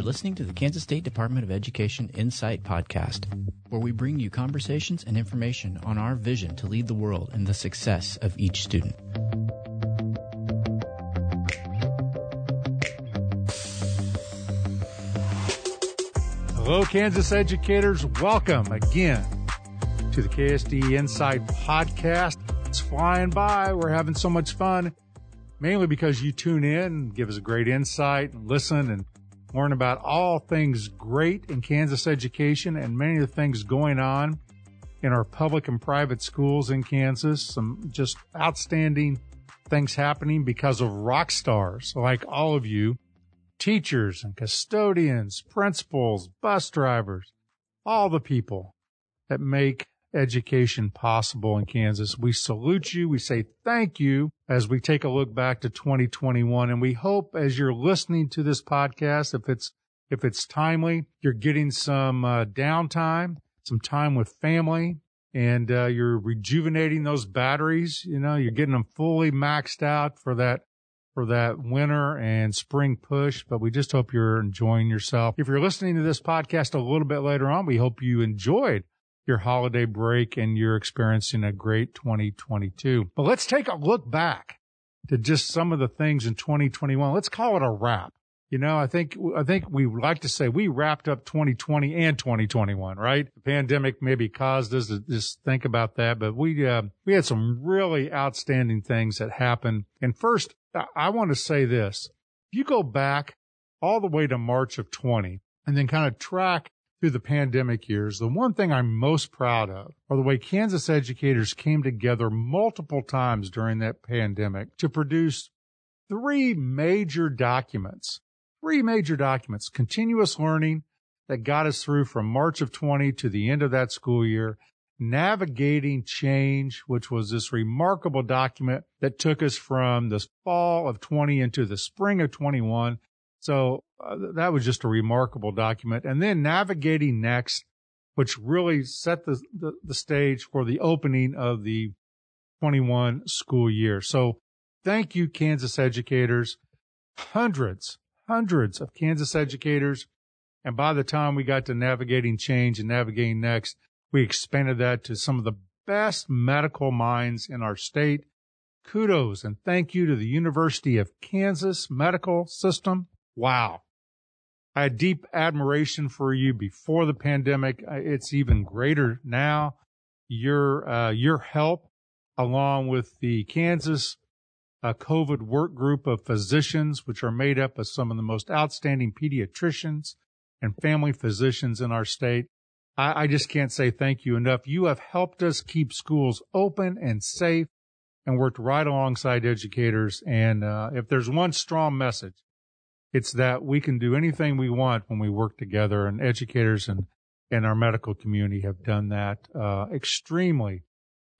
You're listening to the Kansas State Department of Education Insight Podcast, where we bring you conversations and information on our vision to lead the world in the success of each student. Hello, Kansas educators. Welcome again to the KSDE Insight Podcast. It's flying by. We're having so much fun, mainly because you tune in, give us a great insight, and listen and learn about all things great in Kansas education and many of the things going on in our public and private schools in Kansas. Some just outstanding things happening because of rock stars like all of you, teachers and custodians, principals, bus drivers, all the people that make education possible in Kansas. We salute you. We say thank you as we take a look back to 2021. And we hope as you're listening to this podcast, if it's, if it's timely, you're getting some uh, downtime, some time with family and uh, you're rejuvenating those batteries. You know, you're getting them fully maxed out for that for that winter and spring push, but we just hope you're enjoying yourself. If you're listening to this podcast a little bit later on, we hope you enjoyed your holiday break and you're experiencing a great 2022. But let's take a look back to just some of the things in 2021. Let's call it a wrap. You know, I think, I think we like to say we wrapped up 2020 and 2021, right? The pandemic maybe caused us to just think about that, but we, uh, we had some really outstanding things that happened. And first, I want to say this. If you go back all the way to March of 20 and then kind of track through the pandemic years, the one thing I'm most proud of are the way Kansas educators came together multiple times during that pandemic to produce three major documents, three major documents, continuous learning that got us through from March of 20 to the end of that school year, navigating change, which was this remarkable document that took us from the fall of 20 into the spring of 21 so uh, that was just a remarkable document. And then navigating next, which really set the, the, the stage for the opening of the 21 school year. So thank you, Kansas educators. Hundreds, hundreds of Kansas educators. And by the time we got to navigating change and navigating next, we expanded that to some of the best medical minds in our state. Kudos and thank you to the University of Kansas medical system wow. I had deep admiration for you before the pandemic. It's even greater now. Your, uh, your help along with the Kansas uh, COVID work group of physicians, which are made up of some of the most outstanding pediatricians and family physicians in our state. I, I just can't say thank you enough. You have helped us keep schools open and safe and worked right alongside educators. And uh, if there's one strong message it's that we can do anything we want when we work together and educators and, and our medical community have done that, uh, extremely,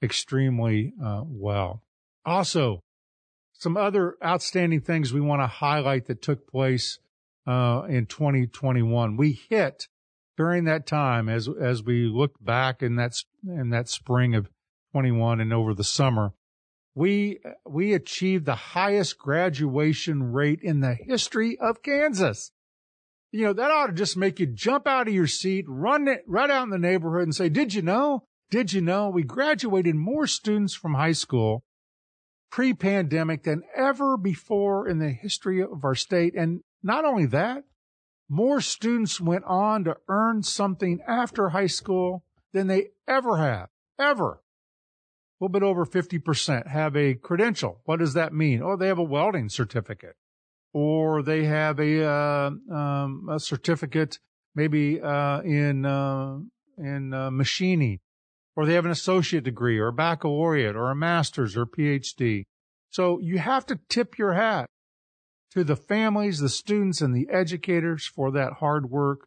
extremely, uh, well. Also, some other outstanding things we want to highlight that took place, uh, in 2021. We hit during that time as, as we look back in that, in that spring of 21 and over the summer, we we achieved the highest graduation rate in the history of Kansas. You know, that ought to just make you jump out of your seat, run it right out in the neighborhood and say, "Did you know? Did you know we graduated more students from high school pre-pandemic than ever before in the history of our state?" And not only that, more students went on to earn something after high school than they ever have, ever a little bit over 50% have a credential. What does that mean? Oh, they have a welding certificate or they have a, uh, um, a certificate maybe, uh, in, uh, in, uh, machining or they have an associate degree or a baccalaureate or a master's or PhD. So you have to tip your hat to the families, the students and the educators for that hard work.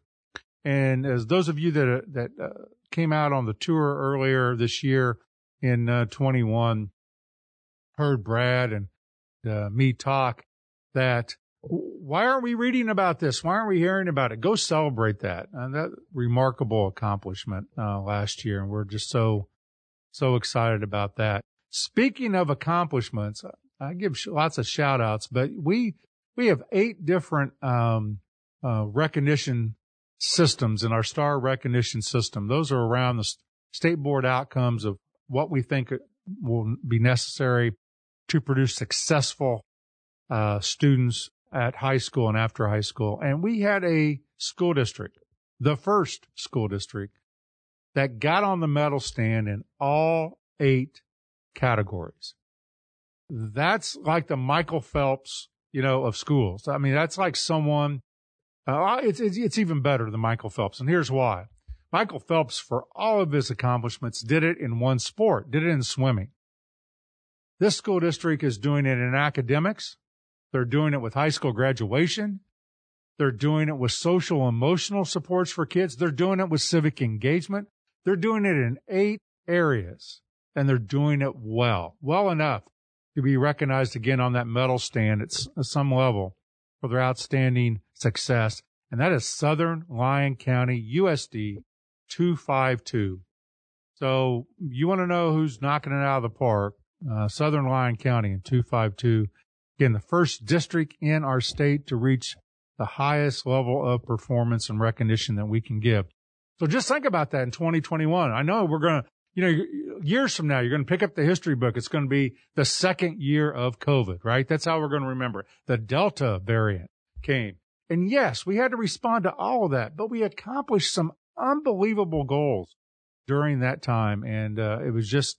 And as those of you that, that uh, came out on the tour earlier this year, in uh, 21 heard Brad and uh, me talk that why aren't we reading about this? Why aren't we hearing about it? Go celebrate that. And that remarkable accomplishment uh, last year. And we're just so, so excited about that. Speaking of accomplishments, I give lots of shout outs, but we, we have eight different, um, uh, recognition systems in our star recognition system. Those are around the state board outcomes of what we think will be necessary to produce successful uh, students at high school and after high school. And we had a school district, the first school district that got on the medal stand in all eight categories. That's like the Michael Phelps, you know, of schools. I mean, that's like someone, uh, it's, it's, it's even better than Michael Phelps. And here's why. Michael Phelps, for all of his accomplishments, did it in one sport, did it in swimming. This school district is doing it in academics. They're doing it with high school graduation. They're doing it with social emotional supports for kids. They're doing it with civic engagement. They're doing it in eight areas and they're doing it well, well enough to be recognized again on that medal stand at some level for their outstanding success. And that is Southern Lyon County USD 252. So you want to know who's knocking it out of the park? Uh, Southern Lyon County in 252. Again, the first district in our state to reach the highest level of performance and recognition that we can give. So just think about that in 2021. I know we're going to, you know, years from now, you're going to pick up the history book. It's going to be the second year of COVID, right? That's how we're going to remember. it. The Delta variant came. And yes, we had to respond to all of that, but we accomplished some unbelievable goals during that time. And, uh, it was just,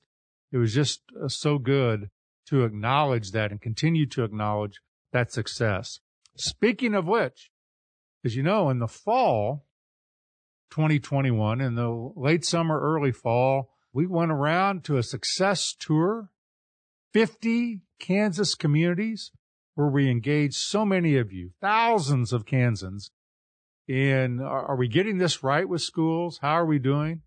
it was just uh, so good to acknowledge that and continue to acknowledge that success. Speaking of which, as you know, in the fall, 2021 in the late summer, early fall, we went around to a success tour, 50 Kansas communities where we engaged so many of you, thousands of Kansans in, are, we getting this right with schools? How are we doing?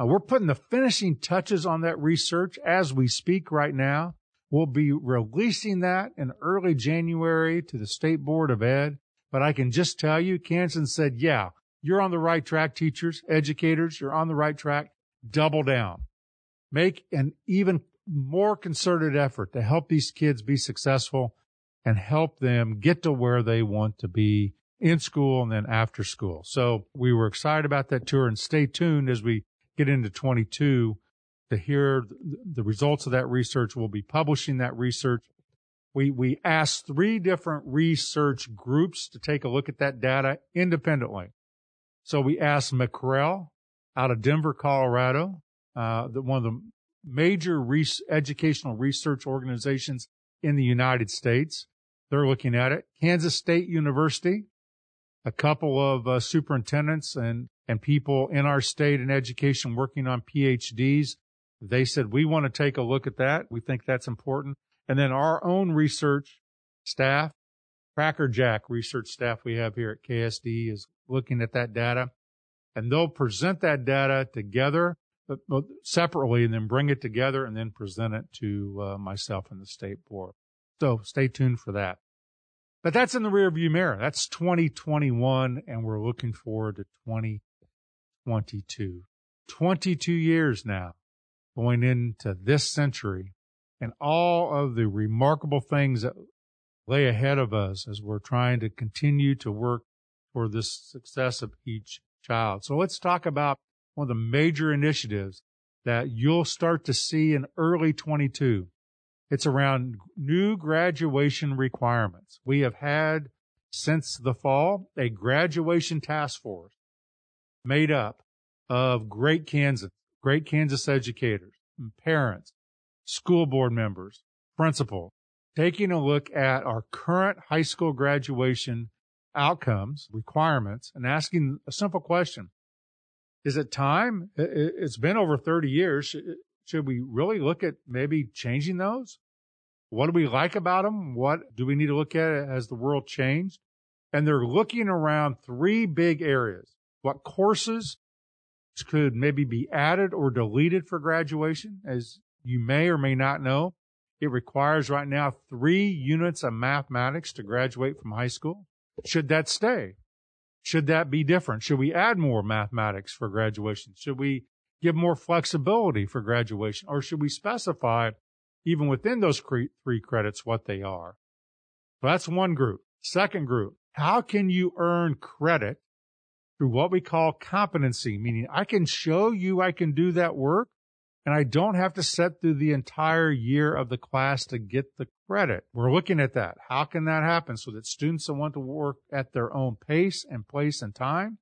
Uh, we're putting the finishing touches on that research as we speak right now. We'll be releasing that in early January to the State Board of Ed. But I can just tell you, Kansas said, yeah, you're on the right track, teachers, educators. You're on the right track. Double down. Make an even more concerted effort to help these kids be successful and help them get to where they want to be in school and then after school. So we were excited about that tour and stay tuned as we get into 22 to hear the results of that research. We'll be publishing that research. We, we asked three different research groups to take a look at that data independently. So we asked McREL out of Denver, Colorado, uh, the, one of the major educational research organizations in the United States. They're looking at it. Kansas State University, a couple of uh, superintendents and, and people in our state in education working on PhDs. They said, we want to take a look at that. We think that's important. And then our own research staff, Cracker Jack research staff we have here at KSDE is looking at that data and they'll present that data together but, but separately and then bring it together and then present it to uh, myself and the state board. So stay tuned for that. But that's in the rearview mirror. That's 2021 and we're looking forward to 2022. 22 years now going into this century and all of the remarkable things that lay ahead of us as we're trying to continue to work for the success of each child. So let's talk about one of the major initiatives that you'll start to see in early 22. It's around new graduation requirements. We have had since the fall a graduation task force made up of great Kansas, great Kansas educators, parents, school board members, principals, taking a look at our current high school graduation outcomes, requirements, and asking a simple question. Is it time? It's been over 30 years. Should we really look at maybe changing those? What do we like about them? What do we need to look at as the world changed? And they're looking around three big areas. What courses could maybe be added or deleted for graduation? As you may or may not know, it requires right now three units of mathematics to graduate from high school. Should that stay? Should that be different? Should we add more mathematics for graduation? Should we give more flexibility for graduation? Or should we specify even within those three credits what they are? So that's one group. Second group, how can you earn credit through what we call competency, meaning I can show you I can do that work and I don't have to set through the entire year of the class to get the credit. We're looking at that. How can that happen so that students that want to work at their own pace and place and time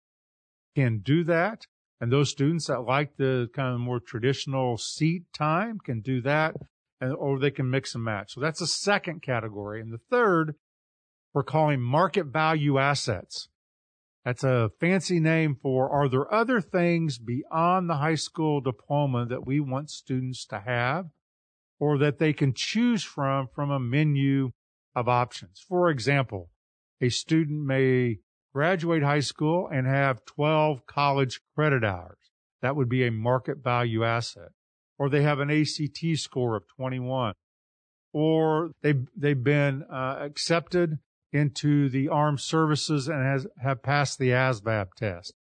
can do that? And those students that like the kind of more traditional seat time can do that, and, or they can mix and match. So that's the second category. And the third, we're calling market value assets. That's a fancy name for are there other things beyond the high school diploma that we want students to have or that they can choose from from a menu of options? For example, a student may graduate high school and have 12 college credit hours. That would be a market value asset. Or they have an ACT score of 21. Or they, they've been uh, accepted into the armed services and has, have passed the ASVAB test.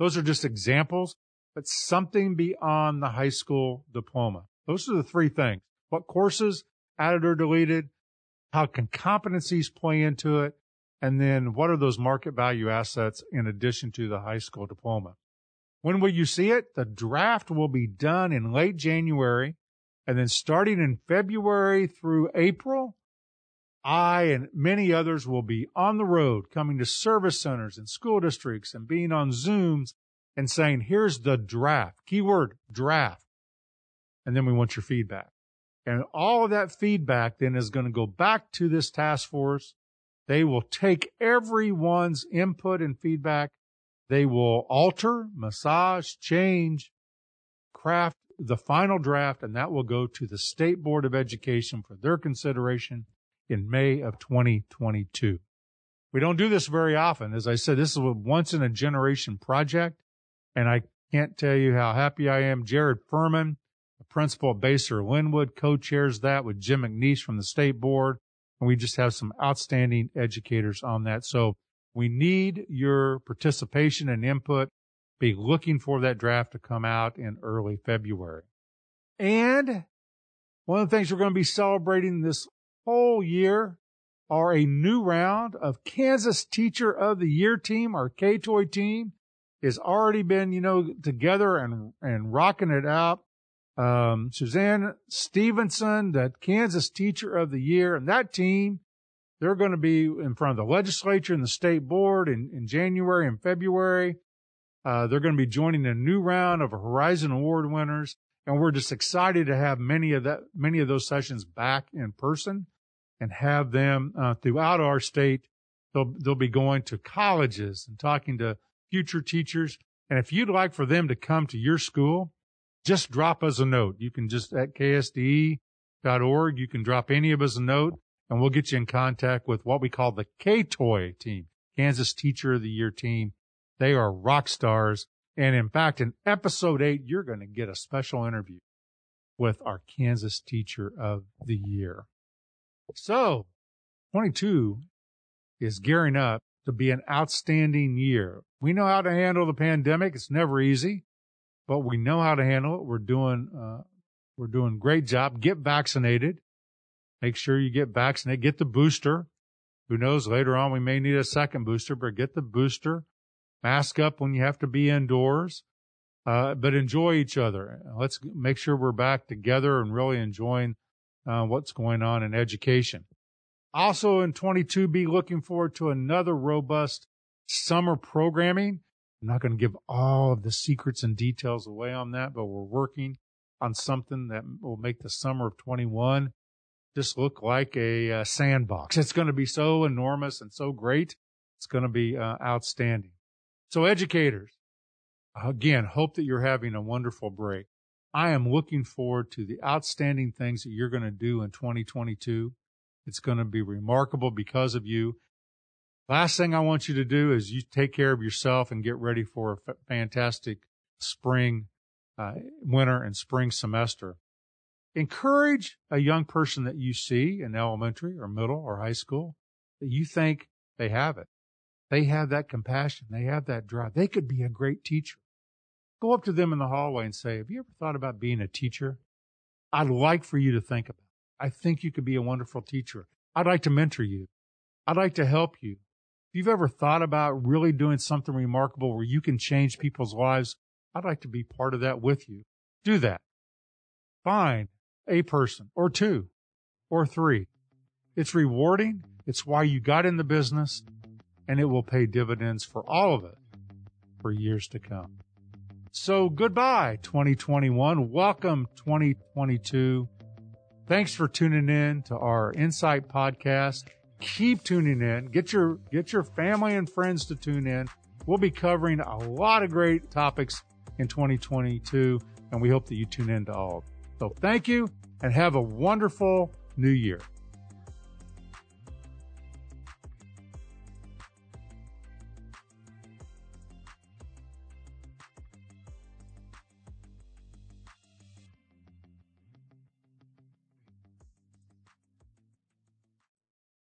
Those are just examples, but something beyond the high school diploma. Those are the three things. What courses added or deleted? How can competencies play into it? And then what are those market value assets in addition to the high school diploma? When will you see it? The draft will be done in late January and then starting in February through April, I and many others will be on the road coming to service centers and school districts and being on Zooms and saying, here's the draft. Keyword draft. And then we want your feedback. And all of that feedback then is going to go back to this task force. They will take everyone's input and feedback. They will alter, massage, change, craft the final draft, and that will go to the State Board of Education for their consideration in May of 2022. We don't do this very often. As I said, this is a once in a generation project. And I can't tell you how happy I am. Jared Furman, the principal at Basehor Linwood, co-chairs that with Jim McNiece from the state board. And we just have some outstanding educators on that. So we need your participation and input. Be looking for that draft to come out in early February. And one of the things we're going to be celebrating this whole year are a new round of Kansas Teacher of the Year team. Our K-Toy team has already been, you know, together and, and rocking it out. Um, Suzanne Stevenson, the Kansas Teacher of the Year, and that team, they're going to be in front of the legislature and the state board in, in January and February. Uh, they're going to be joining a new round of Horizon Award winners. And we're just excited to have many of that, many of those sessions back in person and have them uh, throughout our state. They'll, they'll be going to colleges and talking to future teachers. And if you'd like for them to come to your school, just drop us a note. You can just at ksde.org, you can drop any of us a note and we'll get you in contact with what we call the K-Toy team, Kansas Teacher of the Year team. They are rock stars. And in fact, in episode eight, you're going to get a special interview with our Kansas Teacher of the Year. So 22 is gearing up to be an outstanding year. We know how to handle the pandemic. It's never easy, but we know how to handle it. We're doing, uh, we're doing great job. Get vaccinated. Make sure you get vaccinated. Get the booster. Who knows? Later on, we may need a second booster, but get the booster. Mask up when you have to be indoors. Uh, but enjoy each other. Let's make sure we're back together and really enjoying uh, what's going on in education. Also in 22, be looking forward to another robust summer programming. I'm not going to give all of the secrets and details away on that, but we're working on something that will make the summer of 21 just look like a, a sandbox. It's going to be so enormous and so great. It's going to be uh, outstanding. So educators, again, hope that you're having a wonderful break. I am looking forward to the outstanding things that you're going to do in 2022. It's going to be remarkable because of you. Last thing I want you to do is you take care of yourself and get ready for a fantastic spring, uh, winter and spring semester. Encourage a young person that you see in elementary or middle or high school that you think they have it. They have that compassion. They have that drive. They could be a great teacher. Go up to them in the hallway and say, Have you ever thought about being a teacher? I'd like for you to think about it. I think you could be a wonderful teacher. I'd like to mentor you. I'd like to help you. If you've ever thought about really doing something remarkable where you can change people's lives, I'd like to be part of that with you. Do that. Find a person or two or three. It's rewarding. It's why you got in the business and it will pay dividends for all of it for years to come. So goodbye 2021. Welcome 2022. Thanks for tuning in to our Insight podcast. Keep tuning in. Get your, get your family and friends to tune in. We'll be covering a lot of great topics in 2022 and we hope that you tune in to all. So thank you and have a wonderful new year.